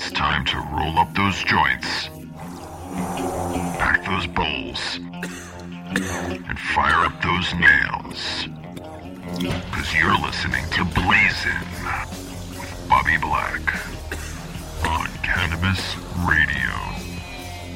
It's time to roll up those joints, pack those bowls, and fire up those nails. Because you're listening to Blazin' with Bobby Black on Cannabis Radio.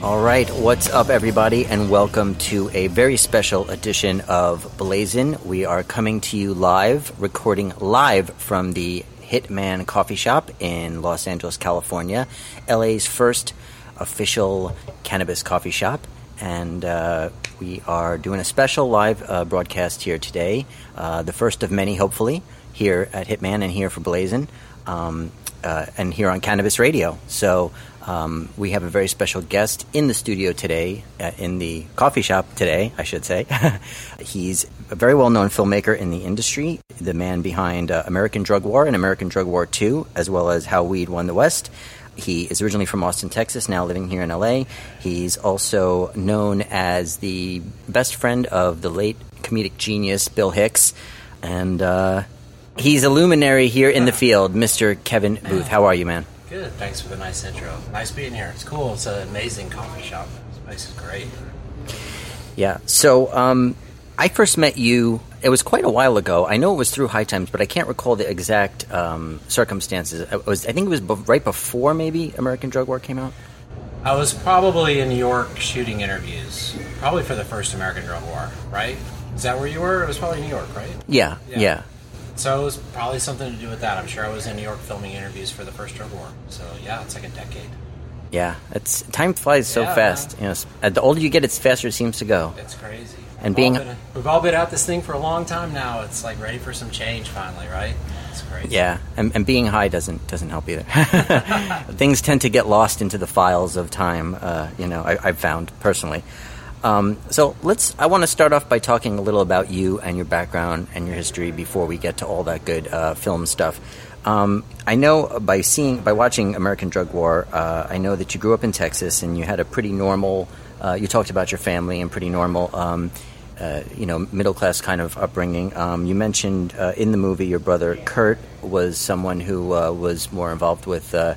All right, what's up, everybody, and welcome to a very special edition of Blazin. We are coming to you live, recording live from the Hitman Coffee Shop in Los Angeles, California, LA's first official cannabis coffee shop. And uh, we are doing a special live uh, broadcast here today, uh, the first of many, hopefully, here at Hitman and here for Blazin, um, uh, and here on Cannabis Radio. So um, we have a very special guest in the studio today, uh, in the coffee shop today, I should say. He's a very well known filmmaker in the industry, the man behind uh, American Drug War and American Drug War II, as well as How Weed Won the West. He is originally from Austin, Texas, now living here in LA. He's also known as the best friend of the late comedic genius Bill Hicks. And uh, he's a luminary here in the field, Mr. Kevin Booth. How are you, man? Good. Thanks for the nice intro. Nice being here. It's cool. It's an amazing coffee shop. This place is great. Yeah. So um, I first met you. It was quite a while ago. I know it was through High Times, but I can't recall the exact um, circumstances. It was. I think it was be- right before maybe American Drug War came out. I was probably in New York shooting interviews, probably for the first American Drug War, right? Is that where you were? It was probably New York, right? Yeah. Yeah. Yeah. So it was probably something to do with that. I'm sure I was in New York filming interviews for the first drug war. So yeah, it's like a decade. Yeah. It's time flies so Yeah, fast. You know, uh, the older you get, it's faster it seems to go. It's crazy. And We've being- all been, we've all been at this thing for a long time now. It's like ready for some change finally, right? It's crazy. Yeah, and, and being high doesn't doesn't help either. Things tend to get lost into the files of time. Uh, you know, I, I've found personally. Um, so let's. I want to start off by talking a little about you and your background and your history before we get to all that good uh, film stuff. Um, I know by seeing by watching American Drug War, uh, I know that you grew up in Texas and you had a pretty normal. Uh, you talked about your family and pretty normal. Um, uh, you know, middle class kind of upbringing. Um, you mentioned uh, in the movie your brother Kurt was someone who uh, was more involved with, uh,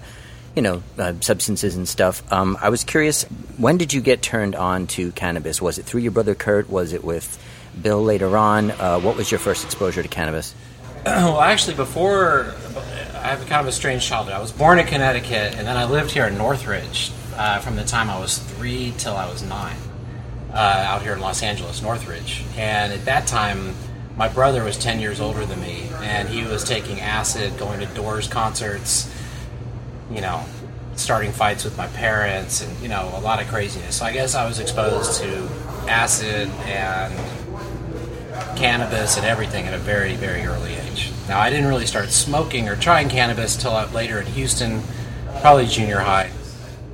you know, substances and stuff. Um, I was curious, when did you get turned on to cannabis? Was it through your brother Kurt? Was it with Bill later on? What was your first exposure to cannabis? well, actually, before I have kind of a strange childhood. I was born in Connecticut, and then I lived here in Northridge uh, from the time I was three till I was nine, uh, out here in Los Angeles, Northridge. And at that time, my brother was ten years older than me, and he was taking acid, going to Doors concerts, you know, starting fights with my parents, and you know, a lot of craziness. So I guess I was exposed to acid and cannabis and everything at a very, very early age. Now, I didn't really start smoking or trying cannabis till later in Houston, probably junior high.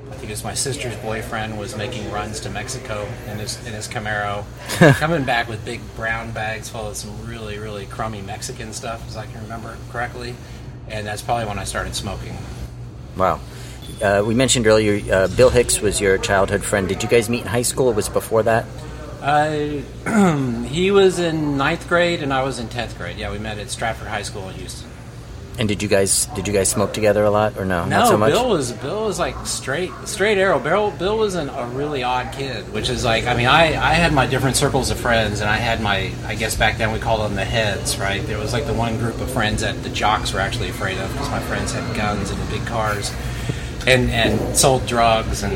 I think it was my sister's boyfriend was making runs to Mexico in his in his Camaro, coming back with big brown bags full of some really, really crummy Mexican stuff, as I can remember correctly. And that's probably when I started smoking. Wow. Uh, we mentioned earlier uh, Bill Hicks was your childhood friend. Did you guys meet in high school? Or was it before that? Uh, he was in ninth grade and I was in tenth grade. Yeah, we met at Stratford High School in Houston. And did you guys did you guys smoke together a lot or no? No, Not so much. Bill was Bill was like straight straight arrow. Bill Bill was an, a really odd kid, which is like I mean I I had my different circles of friends, and I had my I guess back then we called them the heads, right? There was like the one group of friends that the jocks were actually afraid of because my friends had guns and big cars, and and sold drugs, and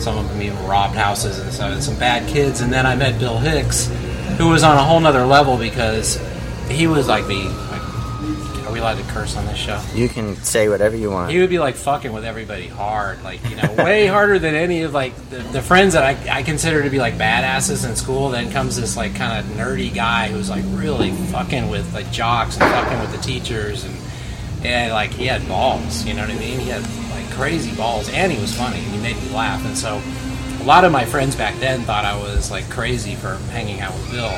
some of them even robbed houses and so some bad kids. And then I met Bill Hicks, who was on a whole nother level because he was like the like, are we allowed to curse on this show? You can say whatever you want. He would be like fucking with everybody hard, like you know, way harder than any of like the, the friends that I, I consider to be like badasses in school. Then comes this like kind of nerdy guy who's like really fucking with like jocks and fucking with the teachers and and like he had balls, you know what I mean? He had crazy balls, and he was funny, and he made me laugh. And so, a lot of my friends back then thought I was like crazy for hanging out with Bill,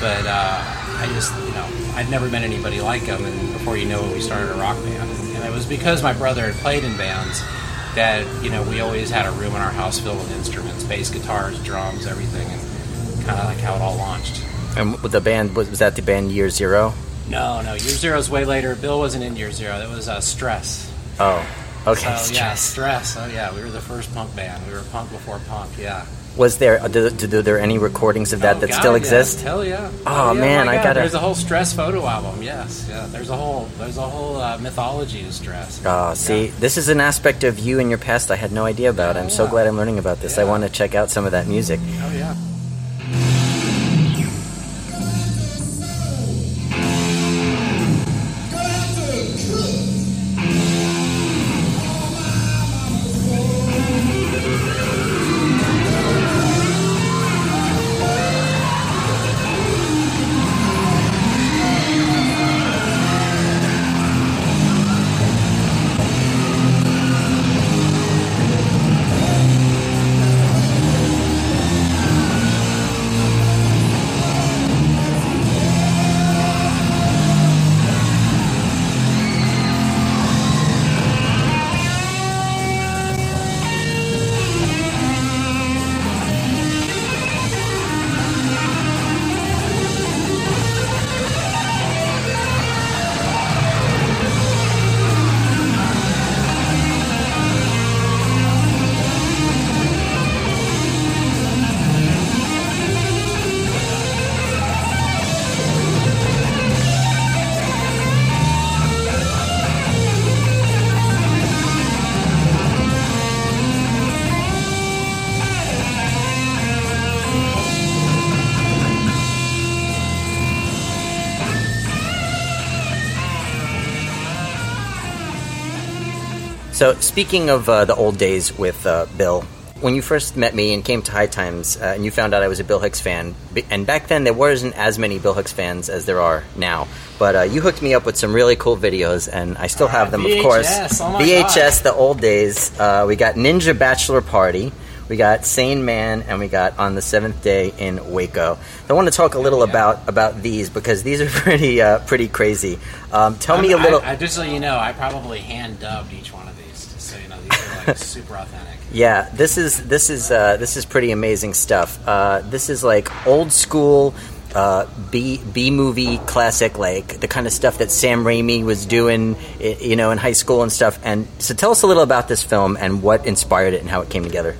but uh, I just, you know, I'd never met anybody like him. And before you know it, we started a rock band, and it was because my brother had played in bands that you know we always had a room in our house filled with instruments, bass guitars, drums, everything, and kind of like how it all launched. And with the band was, was that the band Year Zero? No, no, Year Zero is way later. Bill wasn't in Year Zero. That was uh, Stress. Oh, Okay, So, yeah, Stress. stress. Oh yeah, we were the first punk band. We were punk before punk. Yeah. Was there are there, are there any recordings of that Oh, that God, still yeah. exist? Hell yeah. Oh, yeah, man, I gotta- There's a whole stress photo album. Yes, yeah. There's a whole there's a whole uh, mythology of stress. Oh, see, Yeah. this is an aspect of you and your past I had no idea about. I'm so glad I'm learning about this. I want to check out some of that music. Oh yeah. So, speaking of uh, the old days with uh, Bill, when you first met me and came to High Times, uh, and you found out I was a Bill Hicks fan, and back then there wasn't as many Bill Hicks fans as there are now. But uh, you hooked me up with some really cool videos, and I still have them, of course. VHS, oh VHS, the old days. Uh, we got Ninja Bachelor Party. We got Sane Man, and we got On the Seventh Day in Waco. I want to talk a little Yeah. about about these because these are pretty uh, pretty crazy. Um, tell me a little. I, just so you know, I probably hand dubbed each one of these, just so you know these are like super authentic. Yeah, this is this is uh, this is pretty amazing stuff. Uh, this is like old school uh, B B movie classic, like the kind of stuff that Sam Raimi was doing, you know, in high school and stuff. And so, tell us a little about this film and what inspired it and how it came together.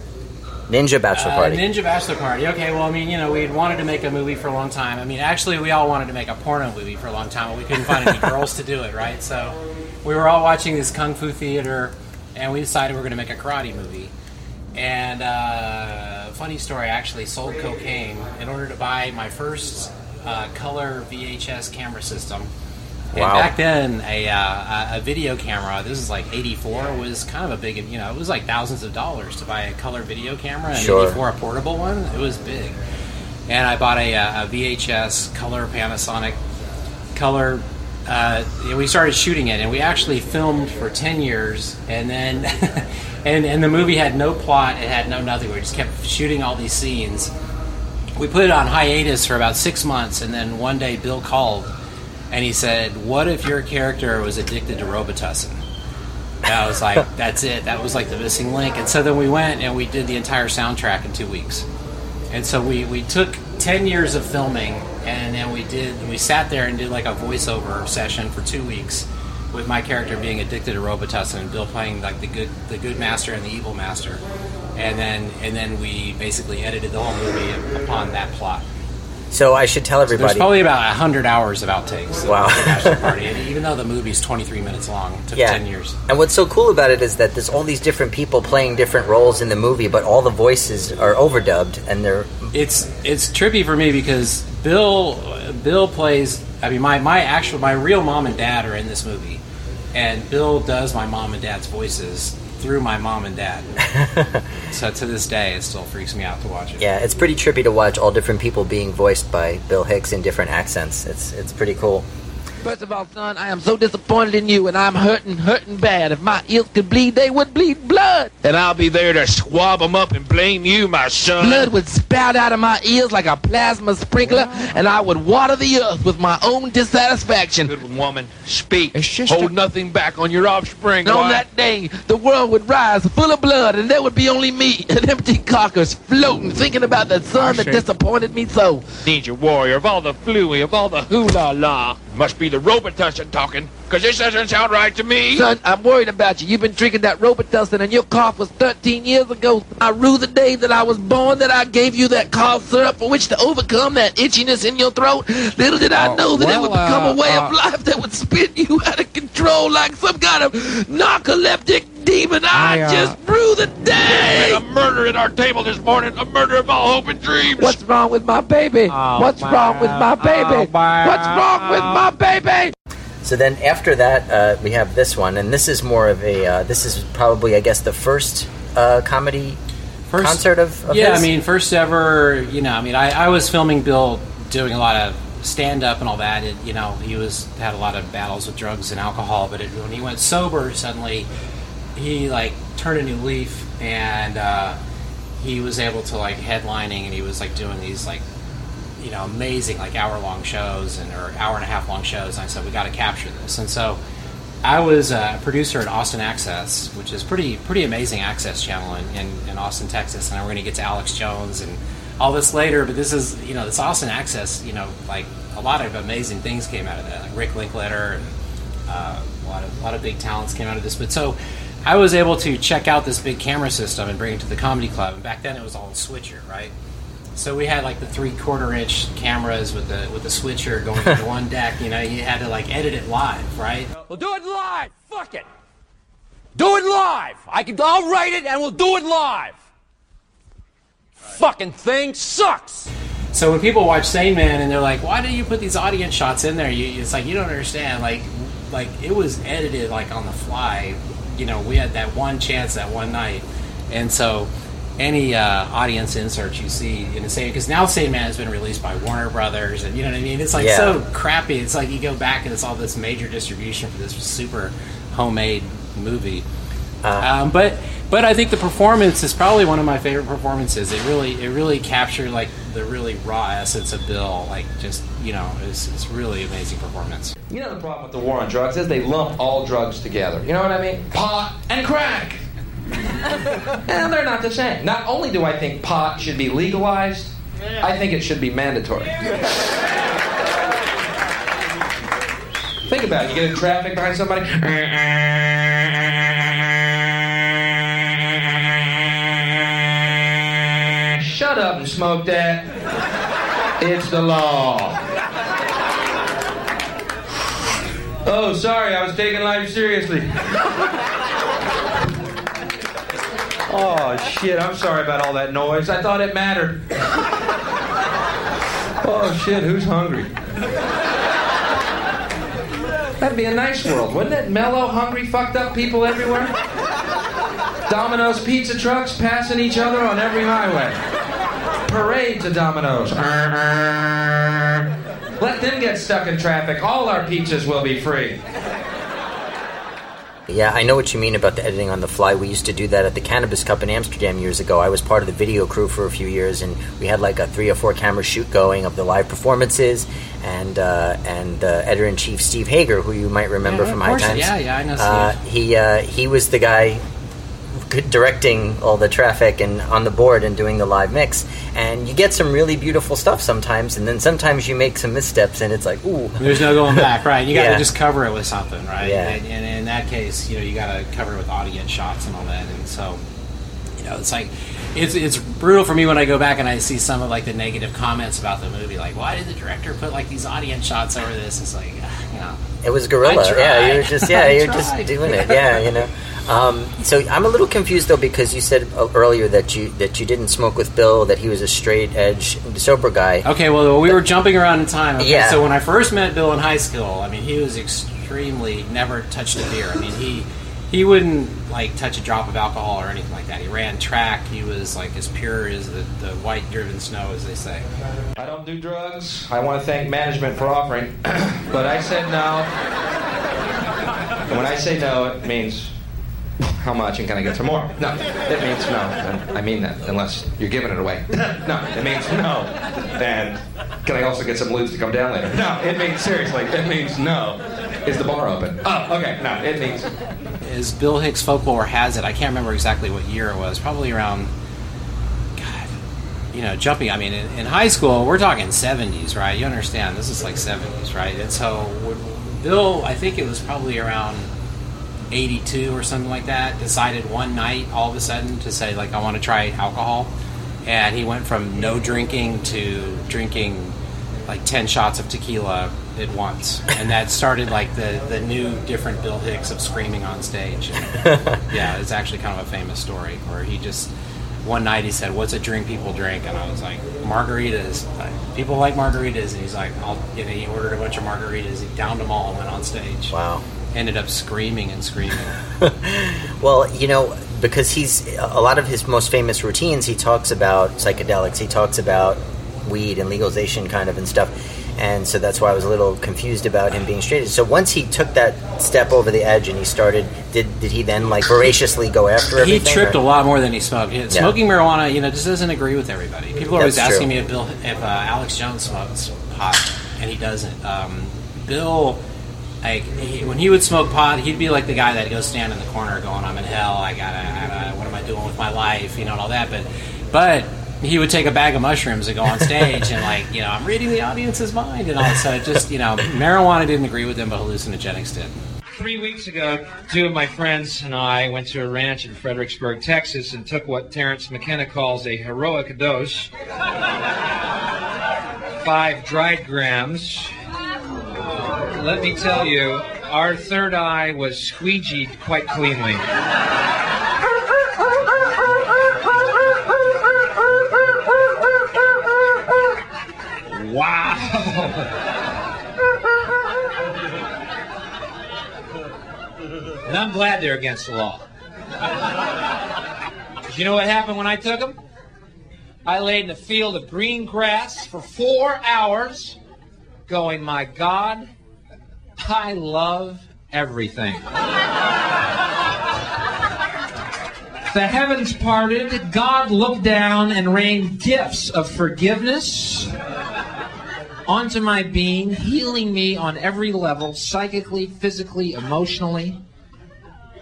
Ninja Bachelor Uh, Party. Ninja Bachelor Party. Okay, well, I mean, you know, we had wanted to make a movie for a long time. I mean, actually, we all wanted to make a porno movie for a long time, but we couldn't find any girls to do it, right? So we were all watching this kung fu theater, and we decided we are going to make a karate movie. And uh, funny story, I actually sold cocaine in order to buy my first uh, color VHS camera system. And Wow. back then, a, uh, a video camera, this is like 84, was kind of a big, you know, it was like thousands of dollars to buy a color video camera. And Sure. 84, a portable one, it was big. And I bought a, uh, a VHS color Panasonic color. Uh, we started shooting it, and we actually filmed for 10 years. And then, and, and the movie had no plot, it had no nothing. We just kept shooting all these scenes. We put it on hiatus for about six months, and then one day Bill called and he said, "What if your character was addicted to Robitussin?" And I was like, "That's it. That was like the missing link." And so then we went and we did the entire soundtrack in two weeks. And so we, we took ten years of filming, and then we did we sat there and did like a voiceover session for two weeks, with my character being addicted to Robitussin and Bill playing like the good the good master and the evil master, and then and then we basically edited the whole movie upon that plot. So I should tell everybody. There's probably about hundred hours of outtakes. Wow. Party, even though the movie's 23 minutes long, it took yeah. 10 years. And what's so cool about it is that there's all these different people playing different roles in the movie, but all the voices are overdubbed, and they're It's it's trippy for me because Bill Bill plays. I mean, my my actual my real mom and dad are in this movie, and Bill does my mom and dad's voices through my mom and dad. so to this day, it still freaks me out to watch it. Yeah, it's pretty trippy to watch all different people being voiced by Bill Hicks in different accents. It's it's pretty cool. First of all, son, I am so disappointed in you, and I'm hurting, hurting bad. If my ears could bleed, they would bleed blood. And I'll be there to swab 'em up and blame you, my son. Blood would spout out of my ears like a plasma sprinkler, and I would water the earth with my own dissatisfaction. Good woman, speak. Hold nothing back on your offspring. And on that day, the world would rise full of blood, and there would be only me, an empty carcass, floating, thinking about the son that disappointed me so. Ninja warrior of all the fluey, of all the hula la. Must be the Robitussin talking, because this doesn't sound right to me. Son, I'm worried about you. You've been drinking that Robitussin and your cough was 13 years ago. I rue the day that I was born that I gave you that cough syrup for which to overcome that itchiness in your throat. Little did I Oh, know that it would become uh, a way uh, of life that would spin you out of control like some kind of narcoleptic demon. I, I, uh, just rue the day. a murder at our table this morning, a murder of all hope and dreams. What's wrong with my baby? Oh, What's wrong with my baby? my- What's wrong with my baby? So then after that, uh, we have this one, and this is more of a. Uh, this is probably, I guess, the first uh, comedy First- concert of, of yeah, his? I mean, first ever. You know, I mean, I, I was filming Bill doing a lot of stand up and all that. It, you know, he was had a lot of battles with drugs and alcohol, but it, when he went sober, suddenly he like turned a new leaf and uh, he was able to like headlining and he was like doing these like you know amazing like hour long shows and or hour and a half long shows. And I said we got to capture this, and so. I was a producer at Austin Access, which is pretty pretty amazing access channel in, in, in Austin, Texas, and we're going to get to Alex Jones and all this later. But this is you know this Austin Access, you know, like a lot of amazing things came out of that, like Rick Linklater and uh, a lot of a lot of big talents came out of this. But so I was able to check out this big camera system and bring it to the comedy club. And back then it was all switcher, right? So we had like the three quarter inch cameras with the with the switcher going to one deck. You know, you had to like edit it live, right? We'll do it live. Fuck it. Do it live. I can. I'll write it, and we'll do it live. Fucking thing sucks. So when people watch Sane Man and they're like, "Why do you put these audience shots in there?" You, it's like you don't understand. Like, like it was edited like on the fly. You know, we had that one chance that one night, and so any uh, audience insert you see in the same because now Sane Man has been released by Warner Brothers, and you know what I mean. It's like Yeah. so crappy. It's like you go back and it's all this major distribution for this super homemade movie. Um, but but I think the performance is probably one of my favorite performances. It really it really captured like the really raw essence of Bill. Like just you know, it's it's really amazing performance. You know the problem with the war on drugs is they lump all drugs together. You know what I mean? Pot and crack. and they're not the same. Not only do I think pot should be legalized, I think it should be mandatory. think about it. You get in traffic behind somebody. Shut up and smoke that. It's the law. Oh, sorry, I was taking life seriously. Oh, shit, I'm sorry about all that noise. I thought it mattered. Oh, shit, who's hungry? That'd be a nice world, wouldn't it? Mellow, hungry, fucked up people everywhere. Domino's pizza trucks passing each other on every highway. Parades of Domino's. Let them get stuck in traffic. All our pizzas will be free. Yeah, I know what you mean about the editing on the fly. We used to do that at the Cannabis Cup in Amsterdam years ago. I was part of the video crew for a few years, and we had like a three or four camera shoot going of the live performances. And uh, and the editor in chief Steve Hager, who you might remember Yeah, from of High course. Times, Yeah, yeah, I know Uh, Steve. he uh, he was the guy directing all the traffic and on the board and doing the live mix. And you get some really beautiful stuff sometimes, and then sometimes you make some missteps, and it's like, ooh, There's no going back, right? You got to Yeah. just cover it with something, right? Yeah. And, and in that case, you know, you got to cover it with audience shots and all that. And so, you know, it's like it's it's brutal for me when I go back and I see some of like the negative comments about the movie, like why did the director put like these audience shots over this? It's like, you know, It was tried. Yeah, you were just yeah, you're just doing it. Yeah, you know. Um, so I'm a little confused though because you said uh, earlier that you that you didn't smoke with Bill, that he was a straight edge sober guy. Okay, well, we were jumping around in time. Okay, Yeah. So when I first met Bill in high school, I mean, he was extremely never touched a beer. I mean, he he wouldn't like touch a drop of alcohol or anything like that. He ran track. He was like as pure as the, the white driven snow, as they say. I don't do drugs. I want to thank management for offering, but I said no. And when I say no, it means how much and can I get some more? No, it means no. And I mean that, unless you're giving it away. no, it means no. And can I also get some lubes to come down later? No, it means seriously, it means no. Is the bar open? Oh, okay. No, it means As Bill Hicks folklore has it, I can't remember exactly what year it was. Probably around. God, you know, jumping. I mean, in, in high school, we're talking 70s, right? You understand? This is like 70s, right? And so Bill, I think it was probably around 82 or something like that, decided one night all of a sudden to say, like, I want to try alcohol. And he went from no drinking to drinking like 10 shots of tequila at once. And that started like the, the new different Bill Hicks of screaming on stage. And, yeah, it's actually kind of a famous story where he just one night he said, "What's a drink people drink?" And I was like, "Margaritas. Like, people like margaritas." And he's like, "I'll." You know, he ordered a bunch of margaritas. He downed them all and went on stage. Wow. Ended up screaming and screaming. Well, you know, because he's a lot of his most famous routines, he talks about psychedelics. He talks about weed and legalization, kind of, and stuff. And so that's why I was a little confused about him being straight. So once he took that step over the edge and he started, did did he then like voraciously go after everything? he tripped or- a lot more than he smoked. Yeah, Smoking marijuana, you know, just doesn't agree with everybody. People are always asking true. me if Bill, if uh, Alex Jones smokes pot, and he doesn't. Um, Bill, like he, when he would smoke pot, he'd be like the guy that goes stand in the corner, going, "I'm in hell. I gotta, I gotta what am I doing with my life?" You know, and all that. But, but he would take a bag of mushrooms and go on stage and like, you know, I'm reading the audience's mind and all. So just, you know, marijuana didn't agree with him, but hallucinogenics did. Three weeks ago, two of my friends and I went to a ranch in Fredericksburg, Texas, and took what Terence McKenna calls a heroic dose. Five dried grams. Let me tell you, our third eye was squeegeed quite cleanly. Wow! And I'm glad they're against the law. you know what happened when I took them? I laid in a field of green grass for four hours, going, My God, I love everything. The heavens parted, God looked down and rained gifts of forgiveness onto my being, healing me on every level psychically, physically, emotionally.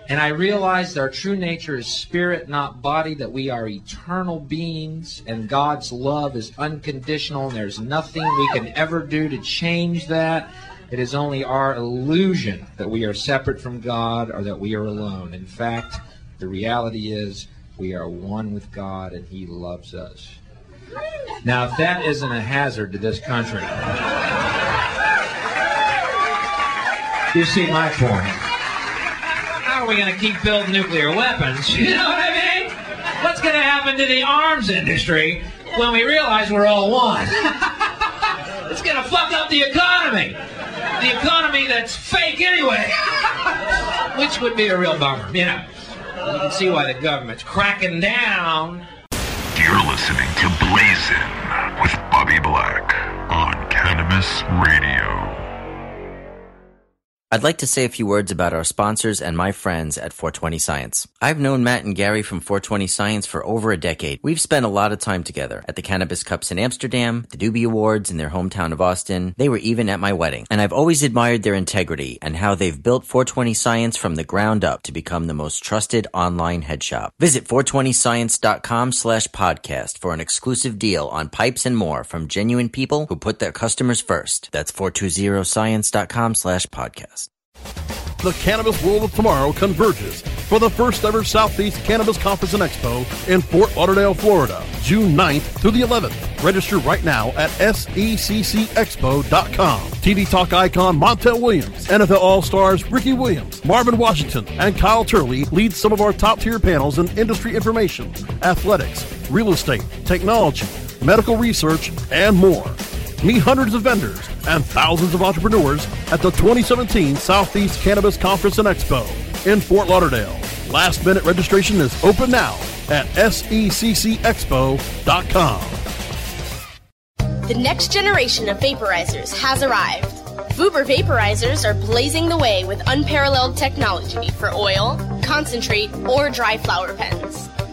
And I realized our true nature is spirit, not body, that we are eternal beings, and God's love is unconditional, and there's nothing we can ever do to change that. It is only our illusion that we are separate from God or that we are alone. In fact, the reality is we are one with God, and He loves us. Now, if that isn't a hazard to this country, you see my point. How are we going to keep building nuclear weapons? You know what I mean? What's going to happen to the arms industry when we realize we're all one? it's going to fuck up the economy. The economy that's fake anyway. Which would be a real bummer, you know. You can see why the government's cracking down You're listening to Blazin' with Bobby Black on Cannabis Radio. I'd like to say a few words about our sponsors and my friends at 420 Science. I've known Matt and Gary from 420 Science for over a decade. We've spent a lot of time together at the Cannabis Cups in Amsterdam, the Doobie Awards in their hometown of Austin. They were even at my wedding. And I've always admired their integrity and how they've built 420 Science from the ground up to become the most trusted online head shop. Visit 420science.com slash podcast for an exclusive deal on pipes and more from genuine people who put their customers first. That's 420science.com slash podcast. The cannabis world of tomorrow converges for the first ever Southeast Cannabis Conference and Expo in Fort Lauderdale, Florida, June 9th through the 11th. Register right now at seccexpo.com. TV Talk icon Montel Williams, NFL All-Stars Ricky Williams, Marvin Washington, and Kyle Turley lead some of our top-tier panels in industry information, athletics, real estate, technology, medical research, and more. Meet hundreds of vendors and thousands of entrepreneurs at the 2017 Southeast Cannabis Conference and Expo in Fort Lauderdale. Last minute registration is open now at seccexpo.com. The next generation of vaporizers has arrived. Vuber vaporizers are blazing the way with unparalleled technology for oil, concentrate, or dry flower pens.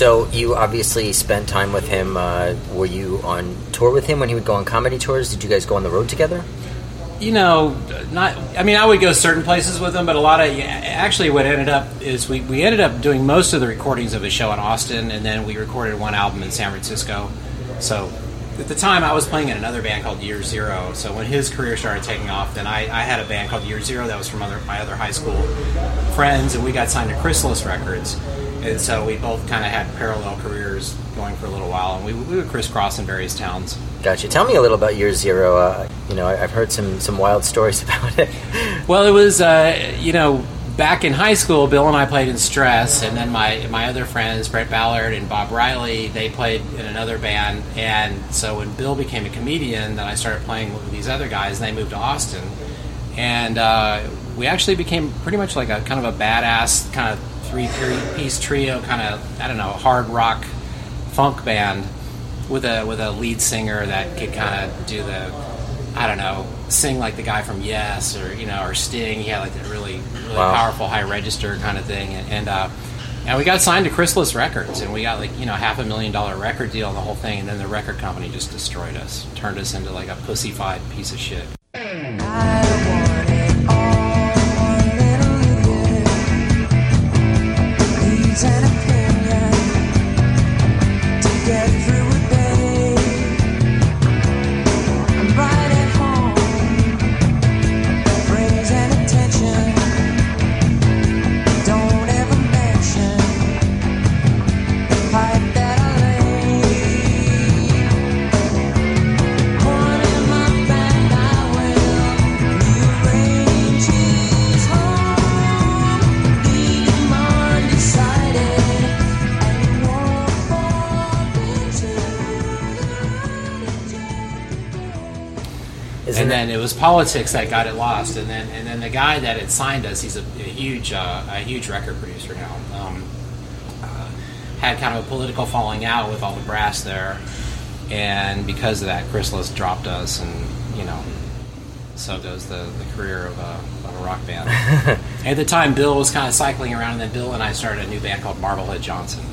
So you obviously spent time with him. Uh, were you on tour with him when he would go on comedy tours? Did you guys go on the road together? you know, not. I mean, I would go certain places with him, but a lot of actually, what ended up is we, we ended up doing most of the recordings of his show in Austin, and then we recorded one album in San Francisco. So at the time, I was playing in another band called Year Zero. So when his career started taking off, then I, I had a band called Year Zero that was from other, my other high school friends, and we got signed to Chrysalis Records. And so we both kind of had parallel careers going for a little while, and we, we would crisscross in various towns. Gotcha. Tell me a little about Year Zero. Uh, you know, I, have heard some some wild stories about it. Well, it was uh, you know back in high school, Bill and I played in Stress, and then my my other friends, Brett Ballard and Bob Riley, they played in another band. And so when Bill became a comedian, then I started playing with these other guys, and they moved to Austin, and uh, we actually became pretty much like a kind of a badass kind of three piece trio, kind of I don't know hard rock funk band with a with a lead singer that could kind of do the I don't know sing like the guy from Yes or you know or Sting. He had like a really really Wow. powerful high register kind of thing, and. and uh, and we got signed to Chrysalis Records, and we got like you know half a million dollar record deal and the whole thing. And then the record company just destroyed us, turned us into like a pussyfied piece of shit. Was politics that got it lost, and then and then the guy that had signed us, he's a, a huge uh, a huge record producer now. Um, uh, had kind of a political falling out with all the brass there, and because of that, Chrysalis dropped us, and you know, so goes the, the career of a, of a rock band. At the time, Bill was kind of cycling around, and then Bill and I started a new band called Marblehead Johnson.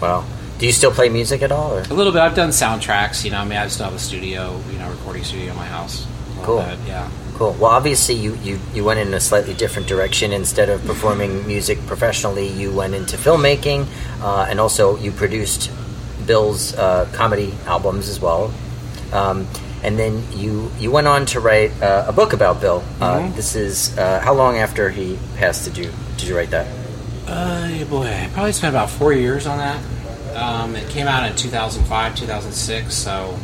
Wow. Do you still play music at all? Or? A little bit. I've done soundtracks. You know, I mean, I still have a studio, you know, recording studio in my house. Cool. yeah. Cool. Well, obviously, you, you, you went in a slightly different direction. Instead of performing music professionally, you went into filmmaking, uh, and also you produced Bill's uh, comedy albums as well. Um, and then you you went on to write uh, a book about Bill. Uh, Mhm. this is uh, how long after he passed did you did you write that? Uh, boy, I probably spent about four years on that. Um, it came out in 2005, 2006, so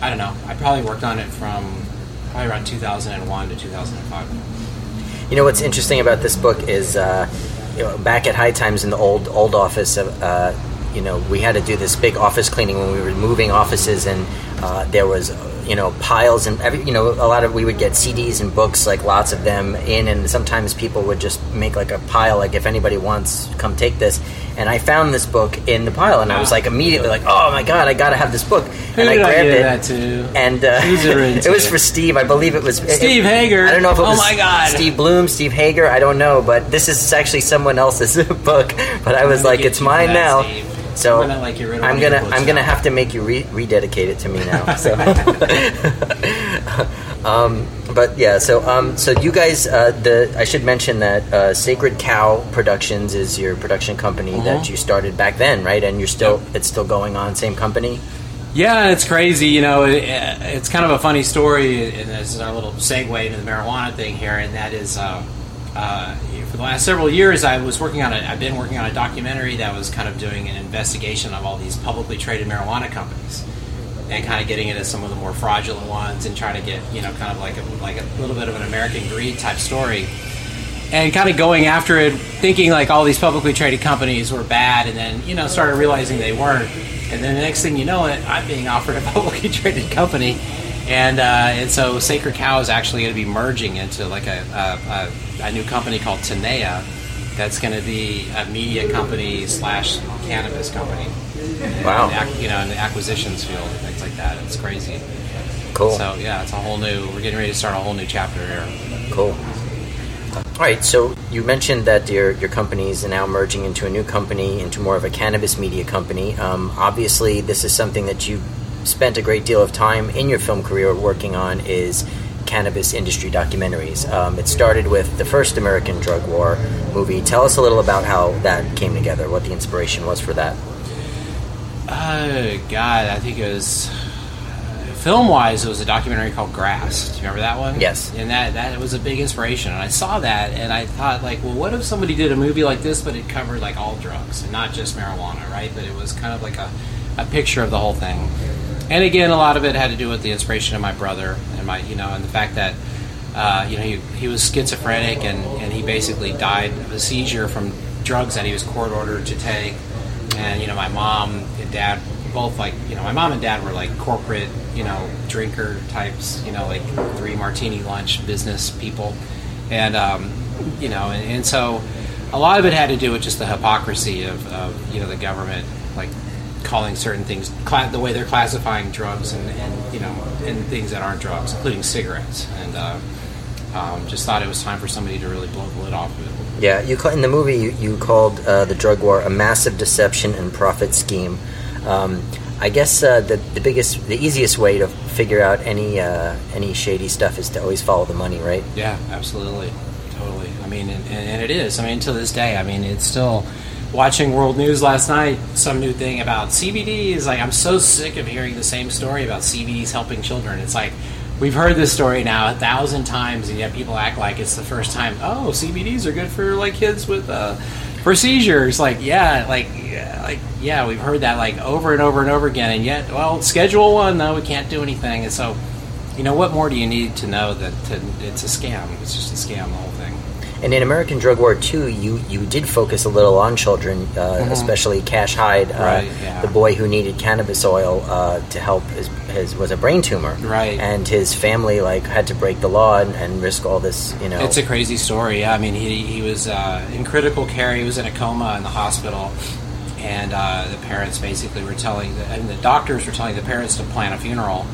I don't know. I probably worked on it from probably around 2001 to 2005. You know what's interesting about this book is, uh, you know, back at High Times in the old old office, uh, you know, we had to do this big office cleaning when we were moving offices, and uh, there was, you know, piles and every, you know, a lot of we would get CDs and books, like lots of them in, and sometimes people would just make like a pile, like if anybody wants, come take this. And I found this book in the pile, and I was like immediately like, "Oh my god, I gotta have this book!" Who and I did I grabbed it. And uh, it was for Steve. I believe it was Steve it- Hager. I don't know if it was Oh my God. Steve Bloom, Steve Hager. I don't know, but this is actually someone else's book. But I was like, it's mine now. Steve. So I'm gonna, like, get rid of I'm one of your gonna I'm gonna have to make you re- rededicate it to me now. So. Um, but yeah, so um, so you guys, uh, the I should mention that uh, Sacred Cow Productions is your production company that Mhm. you started back then, right? And you're still it's still going on, same company. Yeah, it's crazy. You know, it, it's kind of a funny story, and this is our little segue into the marijuana thing here, and that is, uh, uh, for the last several years, I was working on a, I've been working on a documentary that was kind of doing an investigation of all these publicly traded marijuana companies, and kind of getting into some of the more fraudulent ones, and trying to get, you know, kind of like a like a little bit of an American greed type story and kind of going after it, thinking like all these publicly traded companies were bad, and then you know started realizing they weren't, and then the next thing you know it, I'm being offered a publicly traded company, and uh, and so Sacred Cow is actually going to be merging into like a, a, a, a new company called Tanea, that's going to be a media company slash cannabis company. Wow. Ac- you know, in the acquisitions field, and things like that. It's crazy. Cool. So yeah, it's a whole new. We're getting ready to start a whole new chapter here. Cool. All right, so you mentioned that your your company is now merging into a new company, into more of a cannabis media company. Um, obviously, this is something that you spent a great deal of time in your film career working on. Is cannabis industry documentaries. Um, it started with the first American Drug War movie. Tell us a little about how that came together, what the inspiration was for that. Oh God, I think it was film wise. It was a documentary called Grass. Do you remember that one? Yes. And that that was a big inspiration. And I saw that, and I thought like, well, what if somebody did a movie like this, but it covered like all drugs and not just marijuana, right? But it was kind of like a, a picture of the whole thing. And again, a lot of it had to do with the inspiration of my brother and my, you know, and the fact that. Uh, you know, he, he was schizophrenic and, and he basically died of a seizure from drugs that he was court ordered to take and you know my mom and dad both like you know my mom and dad were like corporate you know drinker types you know like three martini lunch business people and um, you know and, and so a lot of it had to do with just the hypocrisy of, of you know the government like calling certain things cla- the way they're classifying drugs and, and you know and things that aren't drugs including cigarettes and uh, um, just thought it was time for somebody to really blow the lid off of it Yeah, you ca- in the movie you, you called uh, the drug war a massive deception and profit scheme. Um, I guess uh, the the biggest, the easiest way to figure out any uh, any shady stuff is to always follow the money, right? Yeah, absolutely, totally. I mean, and, and it is. I mean, to this day, I mean, it's still watching world news last night. Some new thing about CBD is like I'm so sick of hearing the same story about CBDs helping children. It's like we've heard this story now a thousand times, and yet people act like it's the first time. Oh, CBDs are good for like kids with uh, for seizures. Like, yeah, like, yeah, like, yeah, we've heard that like over and over and over again, and yet, well, Schedule One, no, we can't do anything. And so, you know, what more do you need to know that to, it's a scam? It's just a scam, the. And in American Drug War 2, you, you did focus a little on children, uh, especially Cash Hyde, uh, Mm-hmm. Right, yeah. the boy who needed cannabis oil uh, to help his, his was a brain tumor, Right. And his family like had to break the law and, and risk all this, you know. It's a crazy story. Yeah, I mean, he, he was uh, in critical care. He was in a coma in the hospital, and uh, the parents basically were telling, the, and the doctors were telling the parents to plan a funeral,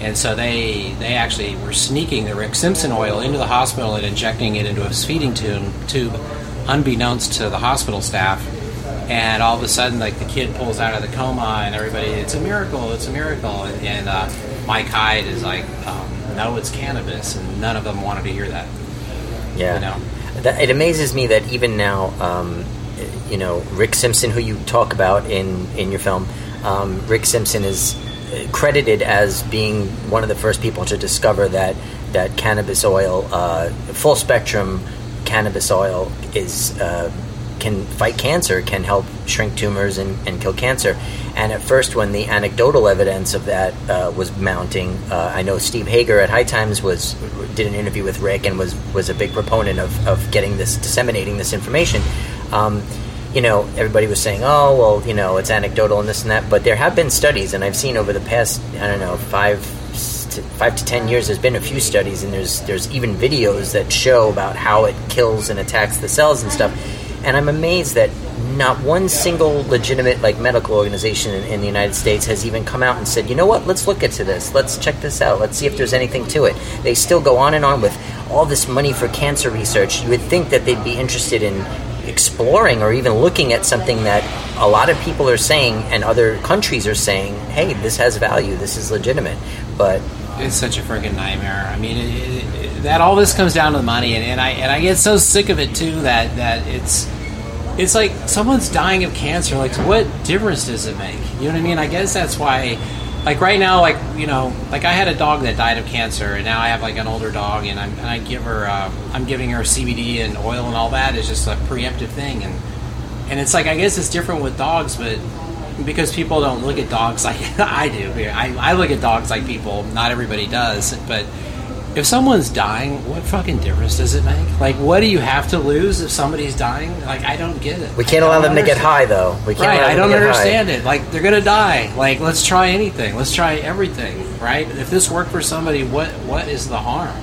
and so they they actually were sneaking the Rick Simpson oil into the hospital and injecting it into his feeding tube, tube unbeknownst to the hospital staff. And all of a sudden, like the kid pulls out of the coma, and everybody, it's a miracle, it's a miracle. And, and uh, Mike Hyde is like, um, no, it's cannabis, and none of them wanted to hear that. Yeah, you know. that, it amazes me that even now, um, you know, Rick Simpson, who you talk about in in your film, um, Rick Simpson is credited as being one of the first people to discover that that cannabis oil, uh, full spectrum cannabis oil, is. Uh, can fight cancer, can help shrink tumors and, and kill cancer. And at first, when the anecdotal evidence of that uh, was mounting, uh, I know Steve Hager at High Times was did an interview with Rick and was was a big proponent of, of getting this disseminating this information. Um, you know, everybody was saying, "Oh, well, you know, it's anecdotal and this and that," but there have been studies, and I've seen over the past, I don't know, five to, five to ten years, there's been a few studies, and there's there's even videos that show about how it kills and attacks the cells and stuff. And I'm amazed that not one single legitimate like medical organization in, in the United States has even come out and said, you know what, let's look into this, let's check this out, let's see if there's anything to it. They still go on and on with all this money for cancer research. You would think that they'd be interested in exploring or even looking at something that a lot of people are saying and other countries are saying, hey, this has value, this is legitimate. But it's such a freaking nightmare. I mean, it, it, that all this comes down to the money, and, and I and I get so sick of it too that that it's it's like someone's dying of cancer. Like, what difference does it make? You know what I mean? I guess that's why. Like right now, like you know, like I had a dog that died of cancer, and now I have like an older dog, and, I'm, and I give her, uh, I'm giving her CBD and oil and all that is just a preemptive thing, and and it's like I guess it's different with dogs, but because people don't look at dogs like I do. I, I look at dogs like people. Not everybody does, but if someone's dying, what fucking difference does it make? Like, what do you have to lose if somebody's dying? Like, I don't get it. we can't allow them to get high, though. We can't Right, I don't understand high. it. Like, they're gonna die. Like, let's try anything. Let's try everything. Right? If this worked for somebody, what what is the harm?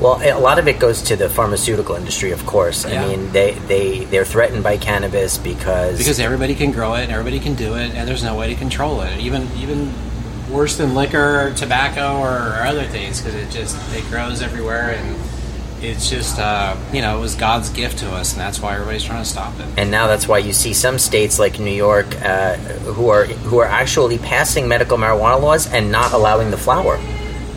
Well, a lot of it goes to the pharmaceutical industry, of course. Yeah. I mean, they they they're threatened by cannabis because because everybody can grow it and everybody can do it and there's no way to control it even even worse than liquor or tobacco or, or other things because it just it grows everywhere and it's just uh, you know it was God's gift to us, and that's why everybody's trying to stop it. and now that's why you see some states like New York uh, who are who are actually passing medical marijuana laws and not allowing the flower.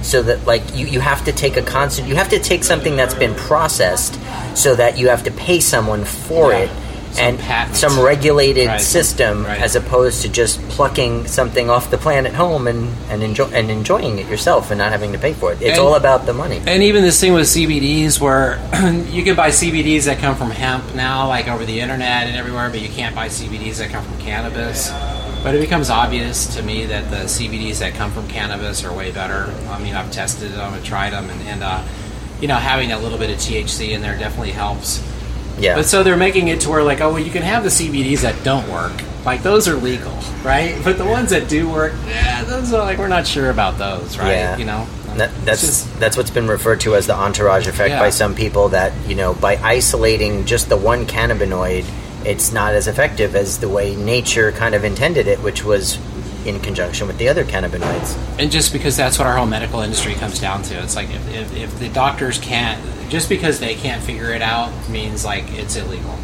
So that like you, you have to take a constant you have to take something that's been processed so that you have to pay someone for Yeah. it Some and patent. some regulated Right. system Right. as opposed to just plucking something off the plant at home and and enjoy and enjoying it yourself and not having to pay for it. It's And- all about the money. And even this thing with CBDs, where you can buy CBDs that come from hemp now, like over the internet and everywhere, but you can't buy CBDs that come from cannabis. But it becomes obvious to me that the CBDs that come from cannabis are way better. I mean, I've tested them, I've tried them, and, and uh, you know, having a little bit of THC in there definitely helps. Yeah. But so they're making it to where, like, oh, well, you can have the CBDs that don't work. Like, those are legal, right? But the ones that do work, yeah, those are like, we're not sure about those, right? Yeah. You know? That, that's just- that's what's been referred to as the entourage effect Yeah. by some people. That you know, by isolating just the one cannabinoid, it's not as effective as the way nature kind of intended it, which was in conjunction with the other cannabinoids. and just because that's what our whole medical industry comes down to it's like if, if, if the doctors can't just because they can't figure it out means like it's illegal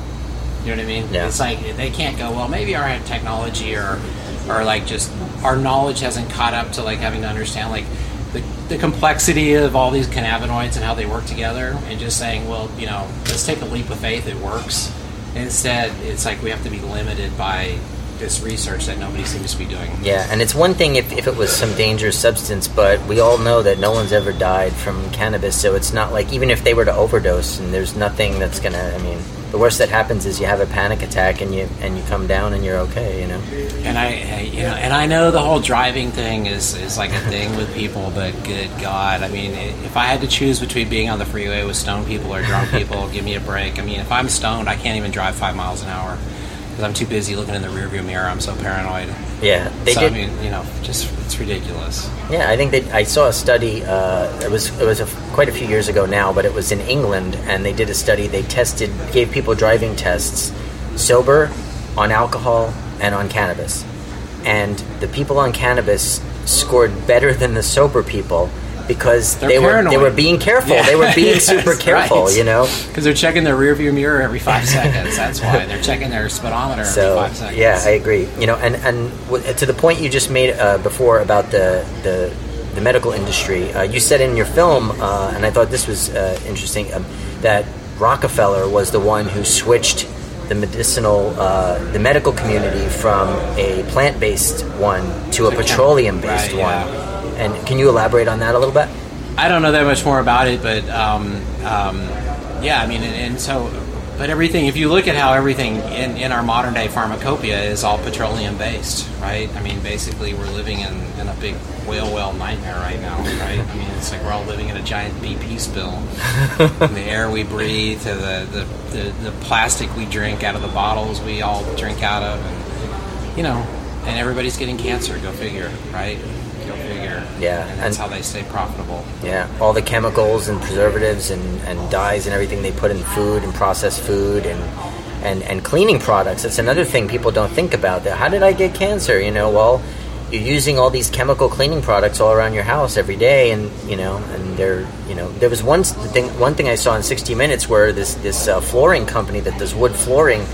you know what i mean Yeah. it's like they can't go well maybe our technology or or like just our knowledge hasn't caught up to like having to understand like the, the complexity of all these cannabinoids and how they work together and just saying well you know let's take a leap of faith it works instead it's like we have to be limited by this research that nobody seems to be doing Yeah, and it's one thing if, if it was some dangerous substance, but we all know that no one's ever died from cannabis, so it's not like even if they were to overdose and there's nothing that's gonna. I mean, the worst that happens is you have a panic attack and you and you come down and you're okay. You know. And I, I- you know, and I know the whole driving thing is, is like a thing with people, but good God, I mean, if I had to choose between being on the freeway with stoned people or drunk people, give me a break. I mean, if I'm stoned, I can't even drive five miles an hour because I'm too busy looking in the rearview mirror. I'm so paranoid. Yeah, they so did. I mean, you know, just it's ridiculous. Yeah, I think that I saw a study. Uh, it was it was a, quite a few years ago now, but it was in England, and they did a study. They tested, gave people driving tests, sober, on alcohol, and on cannabis, and the people on cannabis scored better than the sober people because They're they were they were being careful. Yeah. They were being Yes, super careful, right. you know. Because they're checking their rearview mirror every five seconds. That's why they're checking their speedometer every So five seconds. yeah, I agree. You know, and and w- to the point you just made uh, before about the the, the medical industry, uh, you said in your film, uh, and I thought this was uh, interesting, um, that Rockefeller was the one who switched the medicinal, uh, the medical community from a plant-based one to a petroleum-based right, one. And can you elaborate on that a little bit? I don't know that much more about it, but um, um, yeah, I mean, and, and so, but everything. If you look at how everything in, in our modern day pharmacopoeia is all petroleum based, right? I mean, basically, we're living in, in a big whale well nightmare right now, right? I mean, it's like we're all living in a giant BP spill. The air we breathe to the, the, the, the plastic we drink out of the bottles we all drink out of, and you know, and everybody's getting cancer. Go figure, right? Go figure. Yeah, and that's and- how they stay profitable. Yeah, all the chemicals and preservatives and, and dyes and everything they put in food and processed food and, and and cleaning products. That's another thing people don't think about. That how did I get cancer? You know, well, you're using all these chemical cleaning products all around your house every day, and you know, and they're you know, there was one thing one thing I saw in 60 Minutes where this this uh, flooring company that does wood flooring,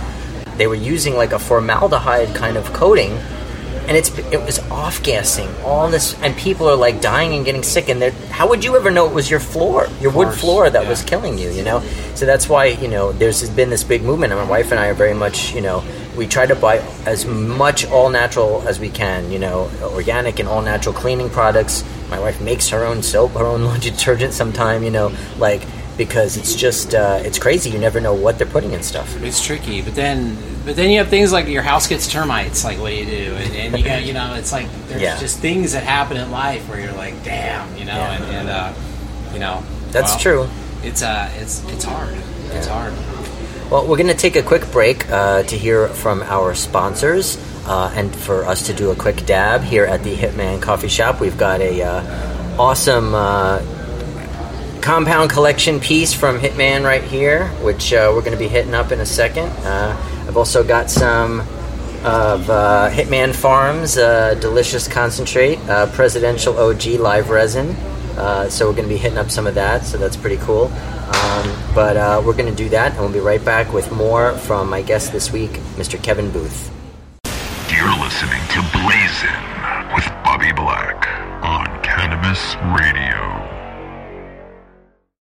they were using like a formaldehyde kind of coating and it's it was off gassing all this and people are like dying and getting sick and they're how would you ever know it was your floor your wood floor that yeah. was killing you you know? So that's why you know there's been this big movement and my wife and i are very much you know we try to buy as much all natural as we can you know organic and all natural cleaning products. My wife makes her own soap her own laundry detergent sometime you know? Like because it's just uh, it's crazy you never know what they're putting in stuff It's tricky, but then but then you have things like your house gets termites. Like, what do you do? And, and you got you know, it's like there's Yeah. just things that happen in life where you're like, damn, you know, Yeah. and, and uh, you know, That's well, true. It's uh, it's it's hard. It's hard. Well, we're going to take a quick break uh, to hear from our sponsors uh, and for us to do a quick dab here at the Hitman Coffee Shop. We've got a uh, awesome uh, compound collection piece from Hitman right here, which uh, we're going to be hitting up in a second. Uh, I've also got some of uh, Hitman Farms uh, delicious concentrate, uh, presidential OG live resin. Uh, so we're going to be hitting up some of that. So that's pretty cool. Um, but we're going to do that, and we'll be right back with more from my guest this week, Mr. Kevin Booth. You're listening to Blazin' with Bobby Black on Cannabis Radio.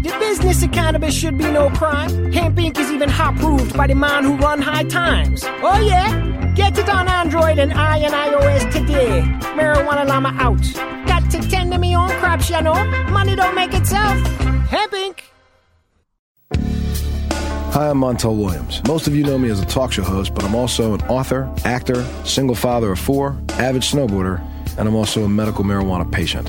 The business of cannabis should be no crime. Hemp Inc. is even hot proved by the man who run high times. Oh yeah? Get it on Android and I and iOS today. Marijuana Llama out. Got to tend to me own crops, you know. Money don't make itself. Hemp Inc. Hi, I'm Montel Williams. Most of you know me as a talk show host, but I'm also an author, actor, single father of four, avid snowboarder, and I'm also a medical marijuana patient.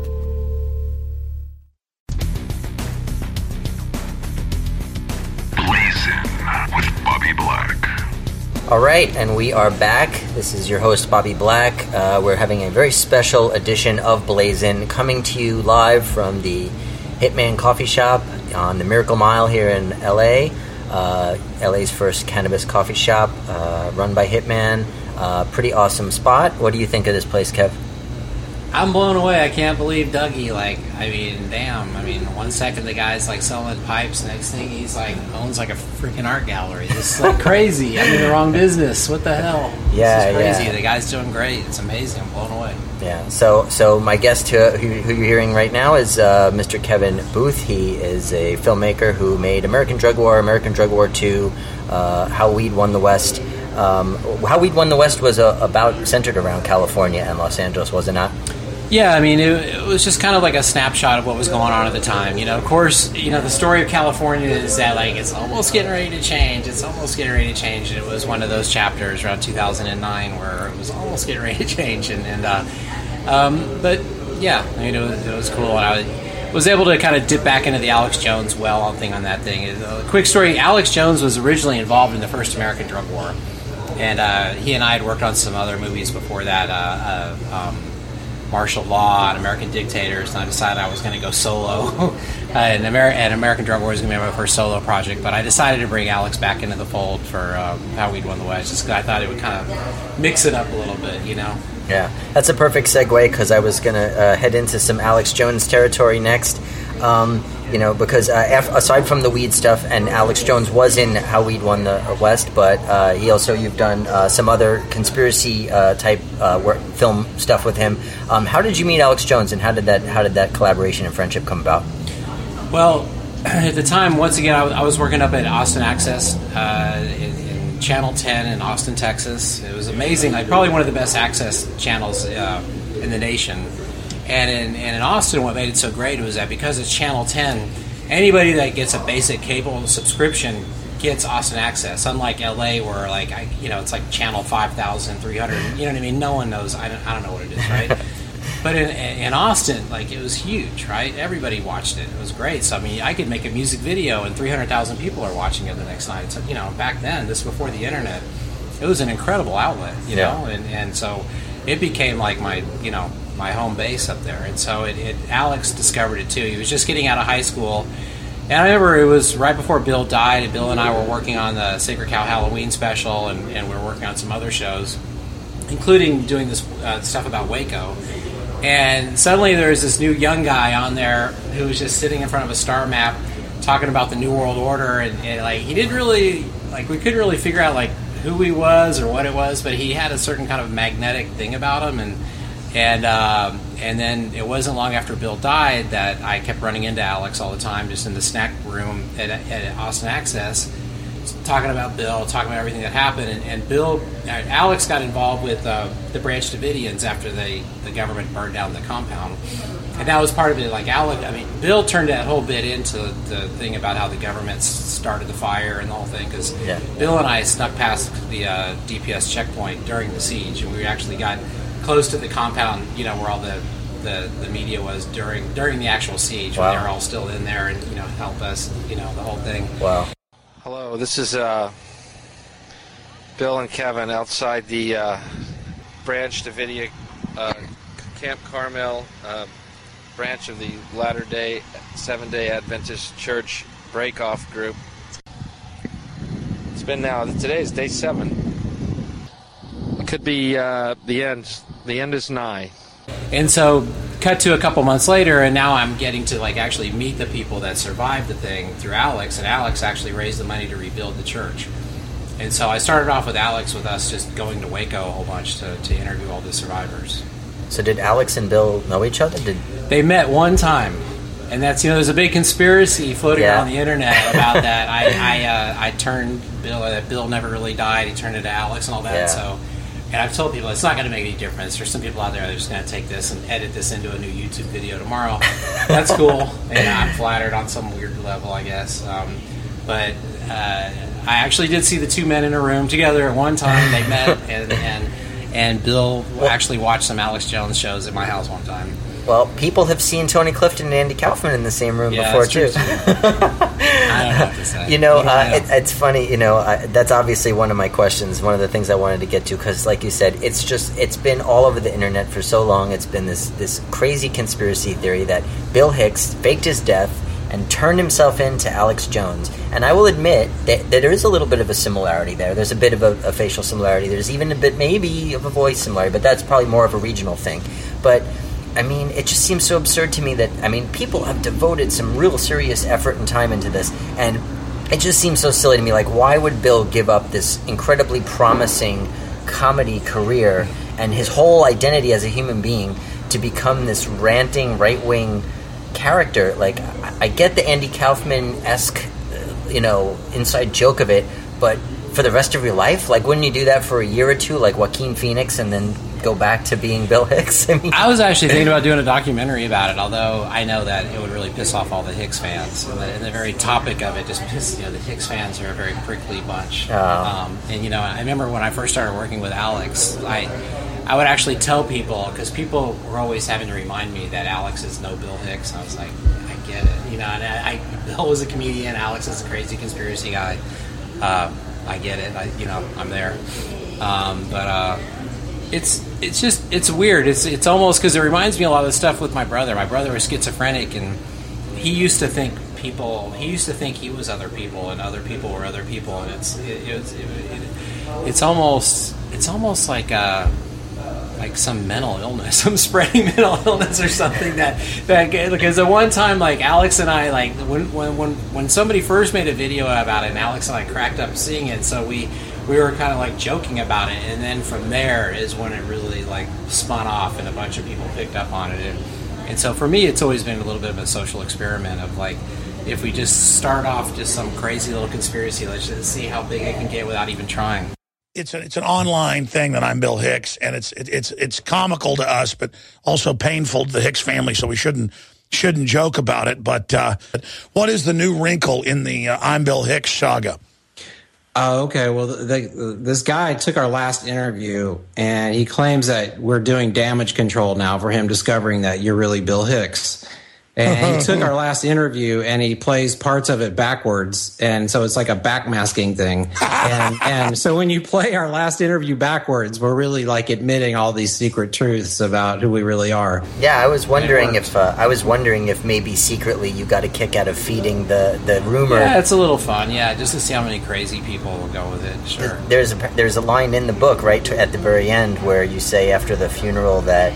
All right, and we are back. This is your host, Bobby Black. Uh, we're having a very special edition of Blazin' coming to you live from the Hitman Coffee Shop on the Miracle Mile here in LA. Uh, LA's first cannabis coffee shop, uh, run by Hitman. Uh, pretty awesome spot. What do you think of this place, Kev? I'm blown away. I can't believe Dougie. Like, I mean, damn. I mean, one second the guy's like selling pipes, next thing he's like owns like a freaking art gallery. This is like crazy. I'm in the wrong business. What the hell? Yeah, crazy. yeah. The guy's doing great. It's amazing. I'm blown away. Yeah. So, so my guest who, who, who you're hearing right now is uh, Mr. Kevin Booth. He is a filmmaker who made American Drug War, American Drug War Two, uh, How Weed Won the West. Um, How Weed Won the West was uh, about centered around California and Los Angeles, was it not? Yeah, I mean, it, it was just kind of like a snapshot of what was going on at the time. You know, of course, you know, the story of California is that, like, it's almost getting ready to change. It's almost getting ready to change. And it was one of those chapters around 2009 where it was almost getting ready to change. And, and uh, um, but yeah, I mean, it was, it was cool. And I was able to kind of dip back into the Alex Jones well thing on that thing. A quick story Alex Jones was originally involved in the first American drug war. And uh, he and I had worked on some other movies before that. Uh, uh, um, martial law and American dictators, and I decided I was going to go solo. uh, and, and American Drug War was going to be my first solo project, but I decided to bring Alex back into the fold for um, How Weed Won the West, just because I thought it would kind of mix it up a little bit, you know? Yeah, that's a perfect segue because I was going to uh, head into some Alex Jones territory next. Um, you know, because uh, aside from the weed stuff, and Alex Jones was in How Weed Won the West, but uh, he also you've done uh, some other conspiracy uh, type uh, work, film stuff with him. Um, how did you meet Alex Jones, and how did that how did that collaboration and friendship come about? Well, at the time, once again, I was- was working up at Austin Access uh, in, in Channel 10 in Austin, Texas. It was amazing, like probably one of the best access channels uh, in the nation. And in, and in Austin, what made it so great was that because it's Channel 10, anybody that gets a basic cable subscription gets Austin Access. Unlike LA, where like I, you know, it's like Channel 5,300. You know what I mean? No one knows. I don't, I don't know what it is, right? But in, in Austin, like it was huge, right? Everybody watched it. It was great. So I mean, I could make a music video, and 300,000 people are watching it the next night. So you know, back then, this before the internet, it was an incredible outlet, you Yeah. know, and and so it became like my you know my home base up there. And so it, it Alex discovered it too. He was just getting out of high school. And I remember it was right before Bill died, and Bill and I were working on the Sacred Cow Halloween special, and, and we were working on some other shows. including doing this uh, stuff about Waco. And suddenly there was this new young guy on there who was just sitting in front of a star map talking about the New World Order, and, and like he didn't really like we couldn't really figure out like who he was or what it was, but he had a certain kind of magnetic thing about him, and and um, and then it wasn't long after Bill died that I kept running into Alex all the time, just in the snack room at, at Austin Access, talking about Bill, talking about everything that happened, and, and Bill, uh, Alex got involved with uh, the Branch Davidians after they the government burned down the compound, and that was part of it. Like Alex, I mean, Bill turned that whole bit into the thing about how the government started the fire and the whole thing because Yeah. Bill and I snuck past the uh, DPS checkpoint during the siege, and we actually got close to the compound, you know, where all the the, the media was during during the actual siege when Wow. they were all still in there and you know help us, you know, the whole thing. Wow. Hello, this is uh, Bill and Kevin outside the uh, Branch Davidia uh, Camp Carmel uh, branch of the Latter Day Seven Day Adventist Church breakoff group. It's been now today is day seven. It could be uh, the end. The end is nigh. And so, cut to a couple months later, and now I'm getting to like actually meet the people that survived the thing through Alex, and Alex actually raised the money to rebuild the church. And so I started off with Alex, with us just going to Waco a whole bunch to, to interview all the survivors. So did Alex and Bill know each other? Did They met one time, and that's you know there's a big conspiracy floating Yeah. around the internet about that. I I, uh, I turned Bill. Uh, Bill never really died. He turned into Alex and all that. Yeah. So, and I've told people it's not going to make any difference. There's some people out there that are just going to take this and edit this into a new YouTube video tomorrow. That's cool, and I'm flattered on some weird level, I guess. Um, but uh, I actually did see the two men in a room together at one time. They met, and and and Bill actually watched some Alex Jones shows at my house one time. Well, people have seen Tony Clifton and Andy Kaufman in the same room Yeah, before too. true, I don't know what to. You know, uh, it, it's funny. You know, uh, that's obviously one of my questions. One of the things I wanted to get to because, like you said, it's just it's been all over the internet for so long. It's been this this crazy conspiracy theory that Bill Hicks faked his death and turned himself into Alex Jones. And I will admit that, that there is a little bit of a similarity there. There's a bit of a, a facial similarity. There's even a bit maybe of a voice similarity, but that's probably more of a regional thing. But I mean, it just seems so absurd to me that I mean, people have devoted some real serious effort and time into this, and it just seems so silly to me. Like, why would Bill give up this incredibly promising comedy career and his whole identity as a human being to become this ranting right wing character? Like, I, get the Andy Kaufman esque, uh, you know, inside joke of it, but for the rest of your life, like, wouldn't you do that for a year or two, like Joaquin Phoenix, and then go back to being Bill Hicks? I mean, I was actually thinking about doing a documentary about it, although I know that it would really piss off all the Hicks fans. And the, and the very topic of it just pisses, you know, the Hicks fans are a very prickly bunch. Oh. Um, and, you know, I remember when I first started working with Alex, I, I would actually tell people, because people were always having to remind me that Alex is no Bill Hicks. I was like, I get it. You know, and I, I, Bill was a comedian, Alex is a crazy conspiracy guy. Uh, I get it. I, you know, I'm there. Um, but, uh, it's it's just it's weird. It's it's almost because it reminds me a lot of the stuff with my brother. My brother was schizophrenic, and he used to think people. He used to think he was other people, and other people were other people. And it's it, it, it, it's almost it's almost like a like some mental illness, some spreading mental illness or something that that because at one time like Alex and I like when when when when somebody first made a video about it, and Alex and I cracked up seeing it, so we we were kind of like joking about it, and then from there is when it really like spun off, and a bunch of people picked up on it, and and so for me, it's always been a little bit of a social experiment of like. If we just start off just some crazy little conspiracy, let's just see how big it can get without even trying. it's a, it's an online thing that I'm Bill Hicks, and it's it, it's it's comical to us, but also painful to the Hicks family. So we shouldn't shouldn't joke about it. But uh, what is the new wrinkle in the uh, I'm Bill Hicks saga? Oh, okay. Well, the, the, this guy took our last interview, and he claims that we're doing damage control now for him discovering that you're really Bill Hicks. And he took our last interview and he plays parts of it backwards. And so it's like a backmasking thing. And, and so when you play our last interview backwards, we're really like admitting all these secret truths about who we really are. Yeah, I was wondering if uh, I was wondering if maybe secretly you got a kick out of feeding the the rumor. Yeah, it's a little fun. Yeah, just to see how many crazy people will go with it. Sure. There's a there's a line in the book right to, at the very end where you say after the funeral that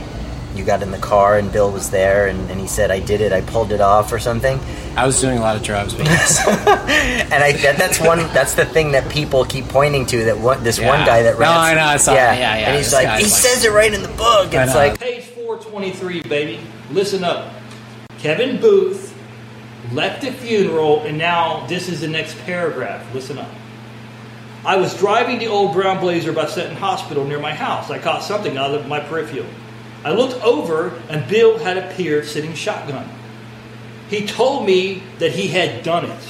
you got in the car and Bill was there and, and he said I did it I pulled it off or something. I was doing a lot of drugs, but yes. and I that, that's one that's the thing that people keep pointing to that one this one guy that No, rants, I know, I saw yeah, that. Yeah, yeah, and he's like he like- says it right in the book. It's like Page 423, baby. Listen up. Kevin Booth left the funeral, and now this is the next paragraph. Listen up. I was driving the old brown blazer by Seton Hospital near my house. I caught something out of my peripheral. I looked over, and Bill had appeared sitting shotgun. He told me that he had done it,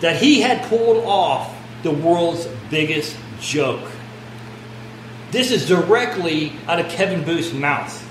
that he had pulled off the world's biggest joke. This is directly out of Kevin Booth's mouth.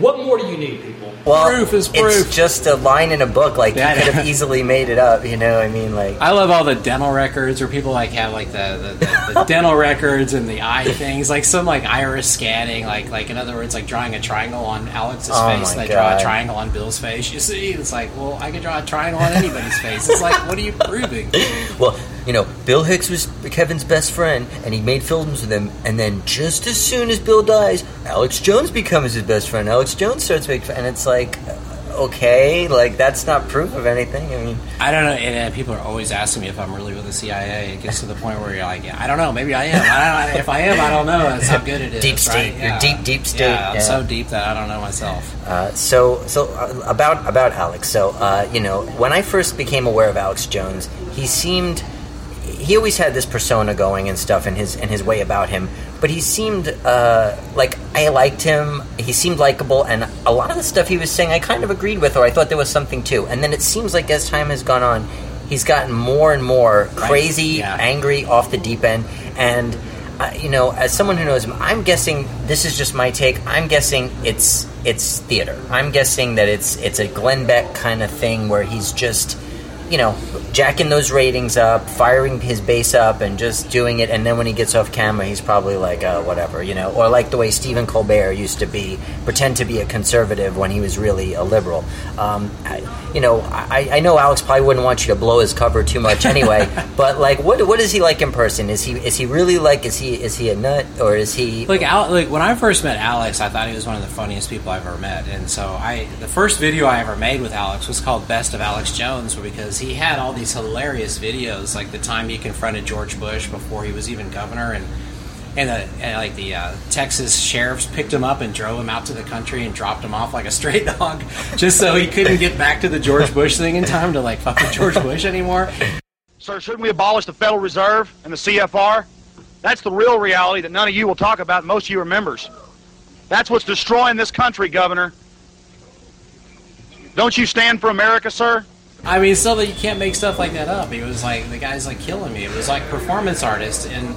What more do you need, people? well, proof is proof. It's just a line in a book. Like Yeah, you could have easily made it up. You know, I mean, like I love all the dental records where people like have like the, the, the, the dental records and the eye things, like some like iris scanning, like like in other words, like drawing a triangle on Alex's Oh face, my and they draw a triangle on Bill's face. You see, it's like, well, I could draw a triangle on anybody's face. It's like, what are you proving? Well, you know, Bill Hicks was Kevin's best friend, and he made films with him. And then, just as soon as Bill dies, Alex Jones becomes his best friend. Alex Jones starts making, and it's like, uh, okay, like that's not proof of anything. I mean, I don't know. And uh, people are always asking me if I'm really with the CIA. It gets to the point where you're like, yeah, I don't know. Maybe I am. I don't, if I am, I don't know. That's how good it is. Deep state. right? You're Yeah. deep, deep state. Yeah, I'm Yeah. so deep that I don't know myself. Uh, so, so uh, about about Alex. So, uh, you know, when I first became aware of Alex Jones, he seemed he always had this persona going and stuff, and his and his way about him. But he seemed uh, like I liked him. He seemed likable, and a lot of the stuff he was saying, I kind of agreed with, or I thought there was something too. And then it seems like as time has gone on, he's gotten more and more crazy, angry, off the deep end, and. Uh, you know, as someone who knows him, I'm guessing this is just my take. I'm guessing it's it's theater. I'm guessing that it's it's a Glenn Beck kind of thing where he's just, you know, jacking those ratings up, firing his base up, and just doing it. And then when he gets off camera, he's probably like, uh, whatever, you know, or like the way Stephen Colbert used to be, pretend to be a conservative when he was really a liberal. Um, I, you know, I, I know Alex probably wouldn't want you to blow his cover too much anyway. but like, what what is he like in person? Is he is he really like is he is he a nut or is he Like, Al- like when I first met Alex, I thought he was one of the funniest people I've ever met, and so I the first video I ever made with Alex was called "Best of Alex Jones" because he had all these hilarious videos, like the time he confronted George Bush before he was even governor, and and, the, and like the uh, Texas sheriffs picked him up and drove him out to the country and dropped him off like a stray dog, just so he couldn't get back to the George Bush thing in time to like fuck with George Bush anymore. Sir, shouldn't we abolish the Federal Reserve and the CFR? That's the real reality that none of you will talk about, most of you are members. That's what's destroying this country, Governor. Don't you stand for America, sir? I mean, still, that you can't make stuff like that up. It was like the guy's like killing me. It was like performance artist, and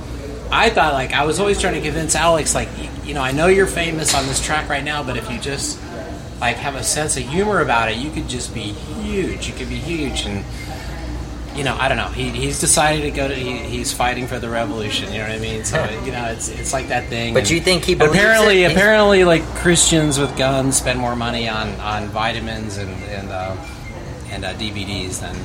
I thought like I was always trying to convince Alex like you, you know I know you're famous on this track right now, but if you just like have a sense of humor about it, you could just be huge. You could be huge, and you know I don't know. He, he's decided to go to. He, he's fighting for the revolution. You know what I mean? So you know it's it's like that thing. But and you think he apparently? Apparently like Christians with guns spend more money on on vitamins and and uh, and uh, DVDs than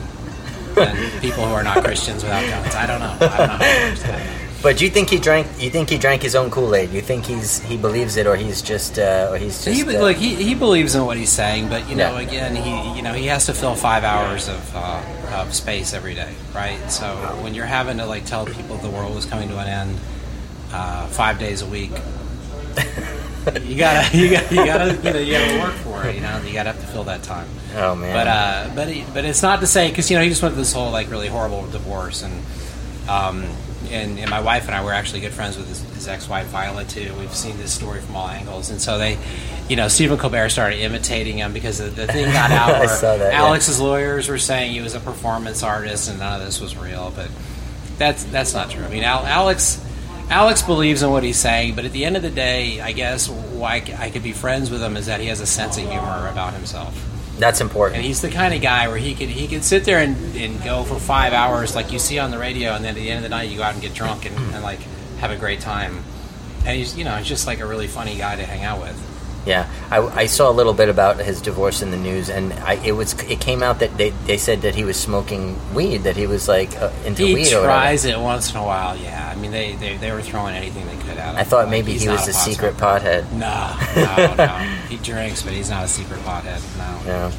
than people who are not Christians without guns. I don't know. I don't know. How to understand. But you think he drank? You think he drank his own Kool Aid? You think he's he believes it, or he's just, uh, or he's just he, uh, like he, he believes in what he's saying, but you know, Yeah. again, he you know he has to fill five hours of uh, of space every day, right? So when you're having to like tell people the world is coming to an end uh, five days a week, you gotta you gotta you gotta you know you gotta work for it. You know, you gotta have to fill that time. Oh man! But uh, but he, but it's not to say because you know he just went through this whole like really horrible divorce and um and, and my wife and I were actually good friends with his, his ex-wife Violet too. We've seen this story from all angles, and so they, you know, Stephen Colbert started imitating him because the, the thing got out where that, yeah. Alex's lawyers were saying he was a performance artist and none of this was real, but that's that's not true. I mean, Al, Alex. Alex believes in what he's saying, but at the end of the day, I guess why I could be friends with him is that he has a sense of humor about himself. That's important. And he's the kind of guy where he could he could sit there and, and go for five hours like you see on the radio, and then at the end of the night you go out and get drunk and, and like have a great time. And he's you know he's just like a really funny guy to hang out with. Yeah, I, I saw a little bit about his divorce in the news, and I, it was it came out that they, they said that he was smoking weed, that he was like uh, into He weed. or whatever. tries it once in a while. Yeah, I mean they, they, they were throwing anything they could at him. I thought Like, maybe he was a pot secret smoker. pothead. No, no, no. He drinks, but he's not a secret pothead. No. Yeah.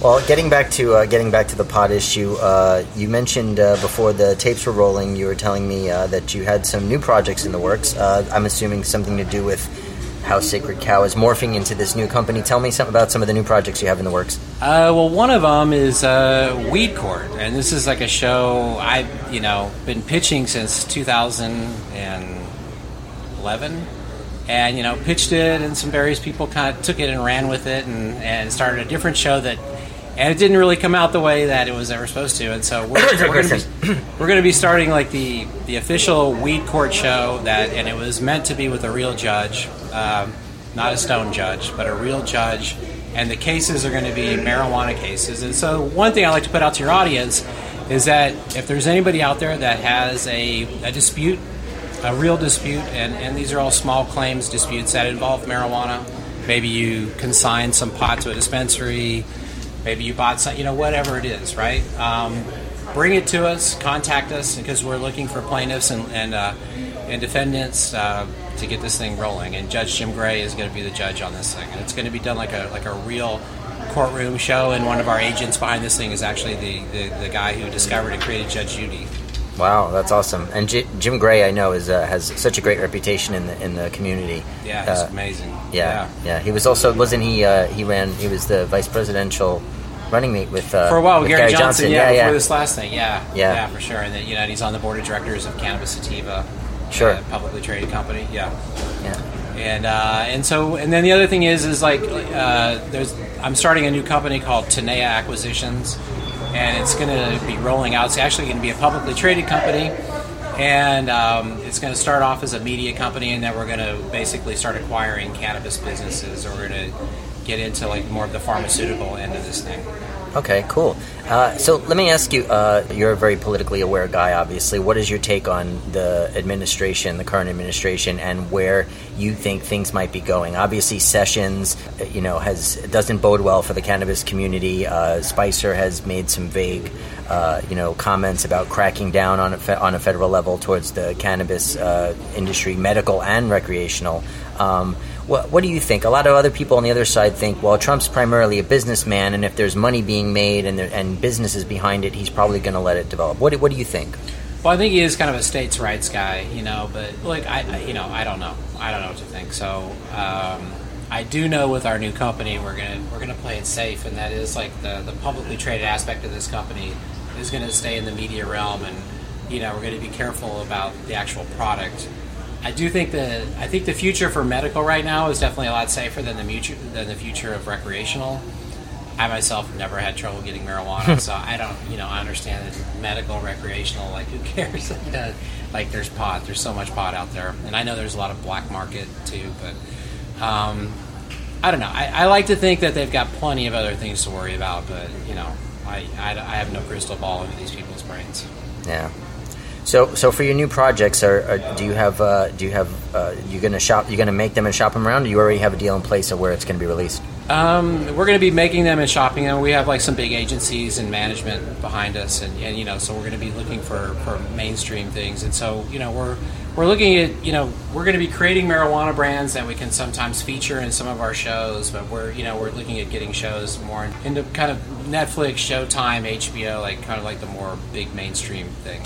Well, getting back to uh, getting back to the pot issue, uh, you mentioned uh, before the tapes were rolling, you were telling me uh, that you had some new projects in the works. Uh, I'm assuming something to do with how Sacred Cow is morphing into this new company. Tell me something about some of the new projects you have in the works. Uh, well, one of them is uh, Weed Court, and this is like a show I've you know been pitching since 2011, and you know pitched it, and some various people kind of took it and ran with it, and, and started a different show that, and it didn't really come out the way that it was ever supposed to, and so we're, we're going to be we're going to be starting like the the official Weed Court show that, and it was meant to be with a real judge, um, not a stone judge, but a real judge. And the cases are going to be marijuana cases. And so, one thing I like to put out to your audience is that if there's anybody out there that has a, a dispute, a real dispute, and, and these are all small claims disputes that involve marijuana, maybe you consigned some pot to a dispensary, maybe you bought some, you know, whatever it is, right? Um, bring it to us, contact us, because we're looking for plaintiffs and, and, uh, and defendants. Uh, to get this thing rolling, and Judge Jim Gray is going to be the judge on this thing, and it's going to be done like a like a real courtroom show. And one of our agents behind this thing is actually the, the, the guy who discovered and created Judge Judy. Wow, that's awesome. And J- Jim Gray, I know, is uh, has such a great reputation in the in the community. Yeah, it's Uh, amazing. Yeah, yeah, He was also wasn't he? Uh, he ran. He was the vice presidential running mate with uh, for a while, with Gary, Johnson, yeah, yeah, before this last thing, yeah, Yeah. yeah, for sure. And then you know, he's on the board of directors of Cannabis Sativa, Sure. uh, publicly traded company, yeah. Yeah. And uh, and so and then the other thing is is like uh, there's I'm starting a new company called Tanea Acquisitions, and it's going to be rolling out. It's actually going to be a publicly traded company, and um, it's going to start off as a media company, and then we're going to basically start acquiring cannabis businesses, or we're going to get into like more of the pharmaceutical end of this thing. Okay, cool. Uh, so let me ask you. Uh, you're a very politically aware guy, obviously. What is your take on the administration, the current administration, and where you think things might be going? Obviously, Sessions, uh, you know, has doesn't bode well for the cannabis community. Uh, Spicer has made some vague, uh, you know, comments about cracking down on a fe- on a federal level towards the cannabis uh, industry, medical and recreational. Um, what, what do you think? A lot of other people on the other side think, well, Trump's primarily a businessman, and if there's money being made and, there, and businesses behind it, he's probably going to let it develop. What, do- what do you think? Well, I think he is kind of a states' rights guy, you know. But like, I, you know, I don't know. I don't know what to think. So, um, I do know with our new company, we're gonna we're gonna play it safe, and that is like the the publicly traded aspect of this company is going to stay in the media realm, and you know, we're going to be careful about the actual product. I do think that I think the future for medical right now is definitely a lot safer than the future than the future of recreational. I myself never had trouble getting marijuana, so I don't, you know, I understand that medical, recreational, like who cares? like, like there's pot, there's so much pot out there, and I know there's a lot of black market too, but um, I don't know. I, I like to think that they've got plenty of other things to worry about, but you know, I, I, I have no crystal ball into these people's brains. Yeah. So, so for your new projects, are, are do you have uh, do you have uh, you going to shop? You to make them and shop them around? Or do you already have a deal in place of where it's going to be released? Um, we're going to be making them and shopping them. We have like some big agencies and management behind us, and, and you know, so we're going to be looking for, for mainstream things. And so, you know, we're we're looking at you know we're going to be creating marijuana brands that we can sometimes feature in some of our shows, but we're you know we're looking at getting shows more into kind of Netflix, Showtime, HBO, like kind of like the more big mainstream thing.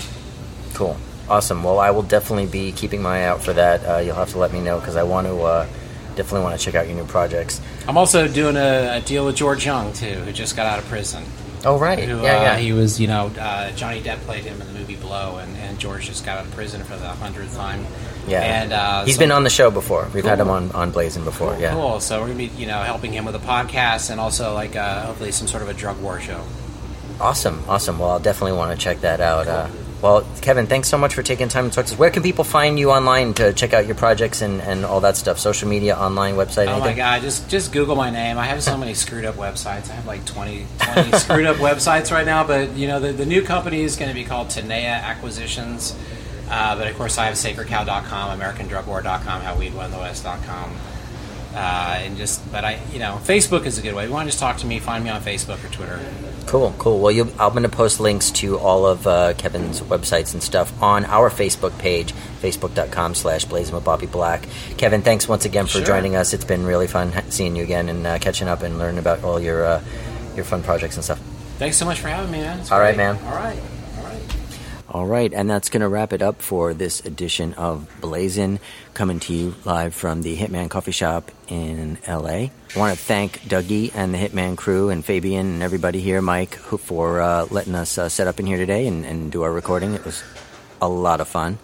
Cool, awesome. Well, I will definitely be keeping my eye out for that. Uh, you'll have to let me know because I want to uh, definitely want to check out your new projects. I'm also doing a, a deal with George Jung too, who just got out of prison. Oh right, Who, yeah, uh, yeah. He was, you know, uh, Johnny Depp played him in the movie Blow, and, and George just got out of prison for the hundredth time. Yeah, and uh, he's so- been on the show before. We've had him on on Blazing before. Yeah, Cool. So we're gonna be, you know, helping him with a podcast and also like uh, hopefully some sort of a drug war show. awesome, awesome. Well, I'll definitely want to check that out. Uh, Well, Kevin, thanks so much for taking time to talk to us. Where can people find you online to check out your projects and, and all that stuff? Social media, online, website, Oh my god, just just Google my name. I have so many screwed up websites. I have like 20, 20 screwed up websites right now, but you know, the, the new company is going to be called Tanea Acquisitions. Uh, but of course, I have sacredcow.com, AmericanDrugWar.com, HowWeedWonTheWest.com. Uh, and just, but I, you know, Facebook is a good way. If you want to just talk to me, find me on Facebook or Twitter. Cool, cool. Well, I'm going to post links to all of uh, Kevin's websites and stuff on our Facebook page, facebook.com slash blazing with Bobby Black. Kevin, thanks once again for Sure. joining us. It's been really fun seeing you again and uh, catching up and learning about all your uh, your fun projects and stuff. Thanks so much for having me, man. It's All right, great. man. All right. All right, and that's going to wrap it up for this edition of Blazin', coming to you live from the Hitman Coffee Shop in LA. I want to thank Dougie and the Hitman crew and Fabian and everybody here, Mike, for uh, letting us uh, set up in here today and, and do our recording. It was a lot of fun.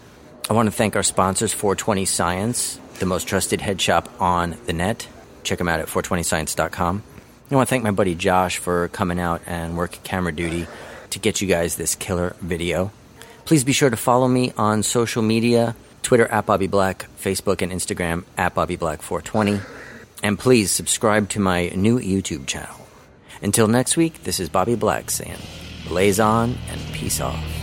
I want to thank our sponsors, 420 Science, the most trusted head shop on the net. Check them out at 420science.com. I want to thank my buddy Josh for coming out and working camera duty to get you guys this killer video. Please be sure to follow me on social media Twitter at Bobby Black, Facebook and Instagram at Bobby Black 420. And please subscribe to my new YouTube channel. Until next week, this is Bobby Black saying, blaze on and peace off.